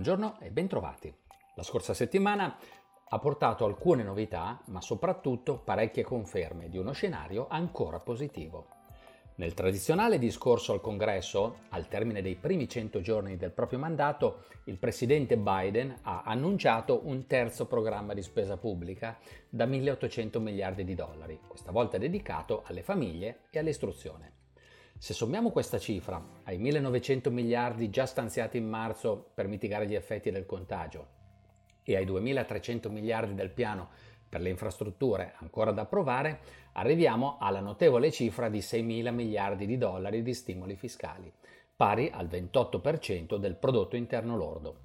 Buongiorno e bentrovati. La scorsa settimana ha portato alcune novità, ma soprattutto parecchie conferme di uno scenario ancora positivo. Nel tradizionale discorso al Congresso, al termine dei primi 100 giorni del proprio mandato, il presidente Biden ha annunciato un terzo programma di spesa pubblica da 1.800 miliardi di dollari, questa volta dedicato alle famiglie e all'istruzione. Se sommiamo questa cifra ai 1.900 miliardi già stanziati in marzo per mitigare gli effetti del contagio e ai 2.300 miliardi del piano per le infrastrutture ancora da approvare, arriviamo alla notevole cifra di 6.000 miliardi di dollari di stimoli fiscali, pari al 28% del prodotto interno lordo.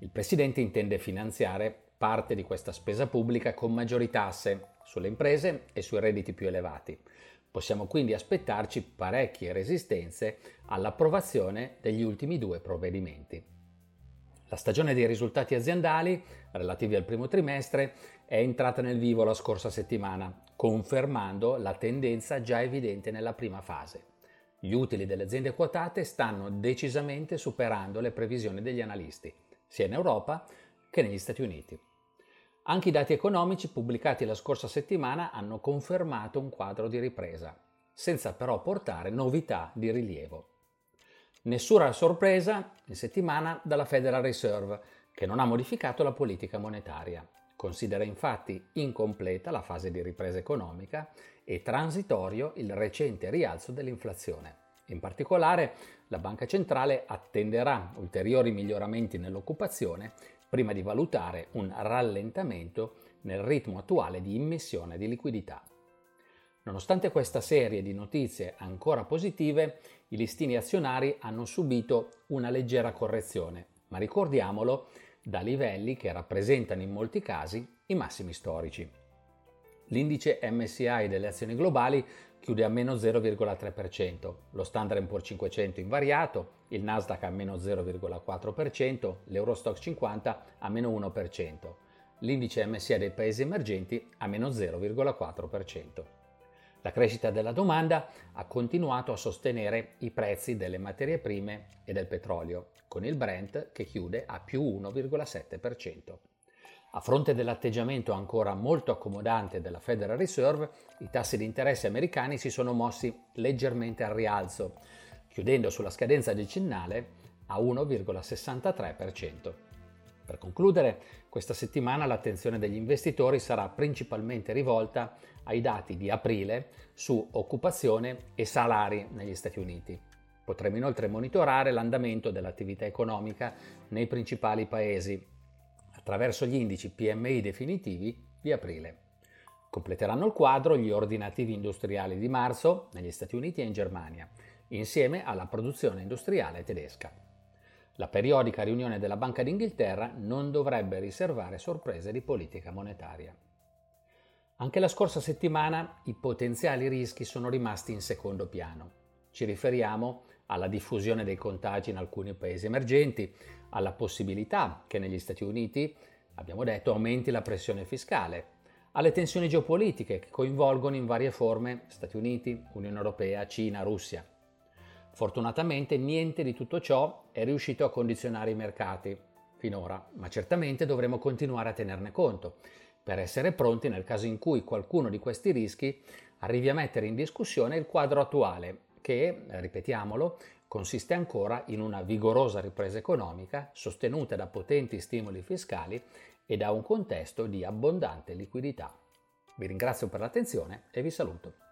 Il Presidente intende finanziare parte di questa spesa pubblica con maggiori tasse sulle imprese e sui redditi più elevati, Possiamo quindi aspettarci parecchie resistenze all'approvazione degli ultimi due provvedimenti. La stagione dei risultati aziendali relativi al primo trimestre è entrata nel vivo la scorsa settimana, confermando la tendenza già evidente nella prima fase. Gli utili delle aziende quotate stanno decisamente superando le previsioni degli analisti, sia in Europa che negli Stati Uniti. Anche i dati economici pubblicati la scorsa settimana hanno confermato un quadro di ripresa, senza però portare novità di rilievo. Nessuna sorpresa in settimana dalla Federal Reserve, che non ha modificato la politica monetaria. Considera infatti incompleta la fase di ripresa economica e transitorio il recente rialzo dell'inflazione. In particolare, la Banca Centrale attenderà ulteriori miglioramenti nell'occupazione prima di valutare un rallentamento nel ritmo attuale di immissione di liquidità. Nonostante questa serie di notizie ancora positive, i listini azionari hanno subito una leggera correzione, ma ricordiamolo da livelli che rappresentano in molti casi i massimi storici. L'indice MSI delle azioni globali chiude a meno 0,3%, lo Standard Poor's 500 invariato, il Nasdaq a meno 0,4%, l'Eurostox 50 a meno 1%, l'indice MSI dei paesi emergenti a meno 0,4%. La crescita della domanda ha continuato a sostenere i prezzi delle materie prime e del petrolio, con il Brent che chiude a più 1,7%. A fronte dell'atteggiamento ancora molto accomodante della Federal Reserve, i tassi di interesse americani si sono mossi leggermente al rialzo, chiudendo sulla scadenza decennale a 1,63%. Per concludere, questa settimana l'attenzione degli investitori sarà principalmente rivolta ai dati di aprile su occupazione e salari negli Stati Uniti. Potremo inoltre monitorare l'andamento dell'attività economica nei principali paesi attraverso gli indici PMI definitivi di aprile. Completeranno il quadro gli ordinativi industriali di marzo negli Stati Uniti e in Germania, insieme alla produzione industriale tedesca. La periodica riunione della Banca d'Inghilterra non dovrebbe riservare sorprese di politica monetaria. Anche la scorsa settimana i potenziali rischi sono rimasti in secondo piano. Ci riferiamo alla diffusione dei contagi in alcuni paesi emergenti, alla possibilità che negli Stati Uniti, abbiamo detto, aumenti la pressione fiscale, alle tensioni geopolitiche che coinvolgono in varie forme Stati Uniti, Unione Europea, Cina, Russia. Fortunatamente niente di tutto ciò è riuscito a condizionare i mercati finora, ma certamente dovremo continuare a tenerne conto per essere pronti nel caso in cui qualcuno di questi rischi arrivi a mettere in discussione il quadro attuale che, ripetiamolo, consiste ancora in una vigorosa ripresa economica sostenuta da potenti stimoli fiscali e da un contesto di abbondante liquidità. Vi ringrazio per l'attenzione e vi saluto.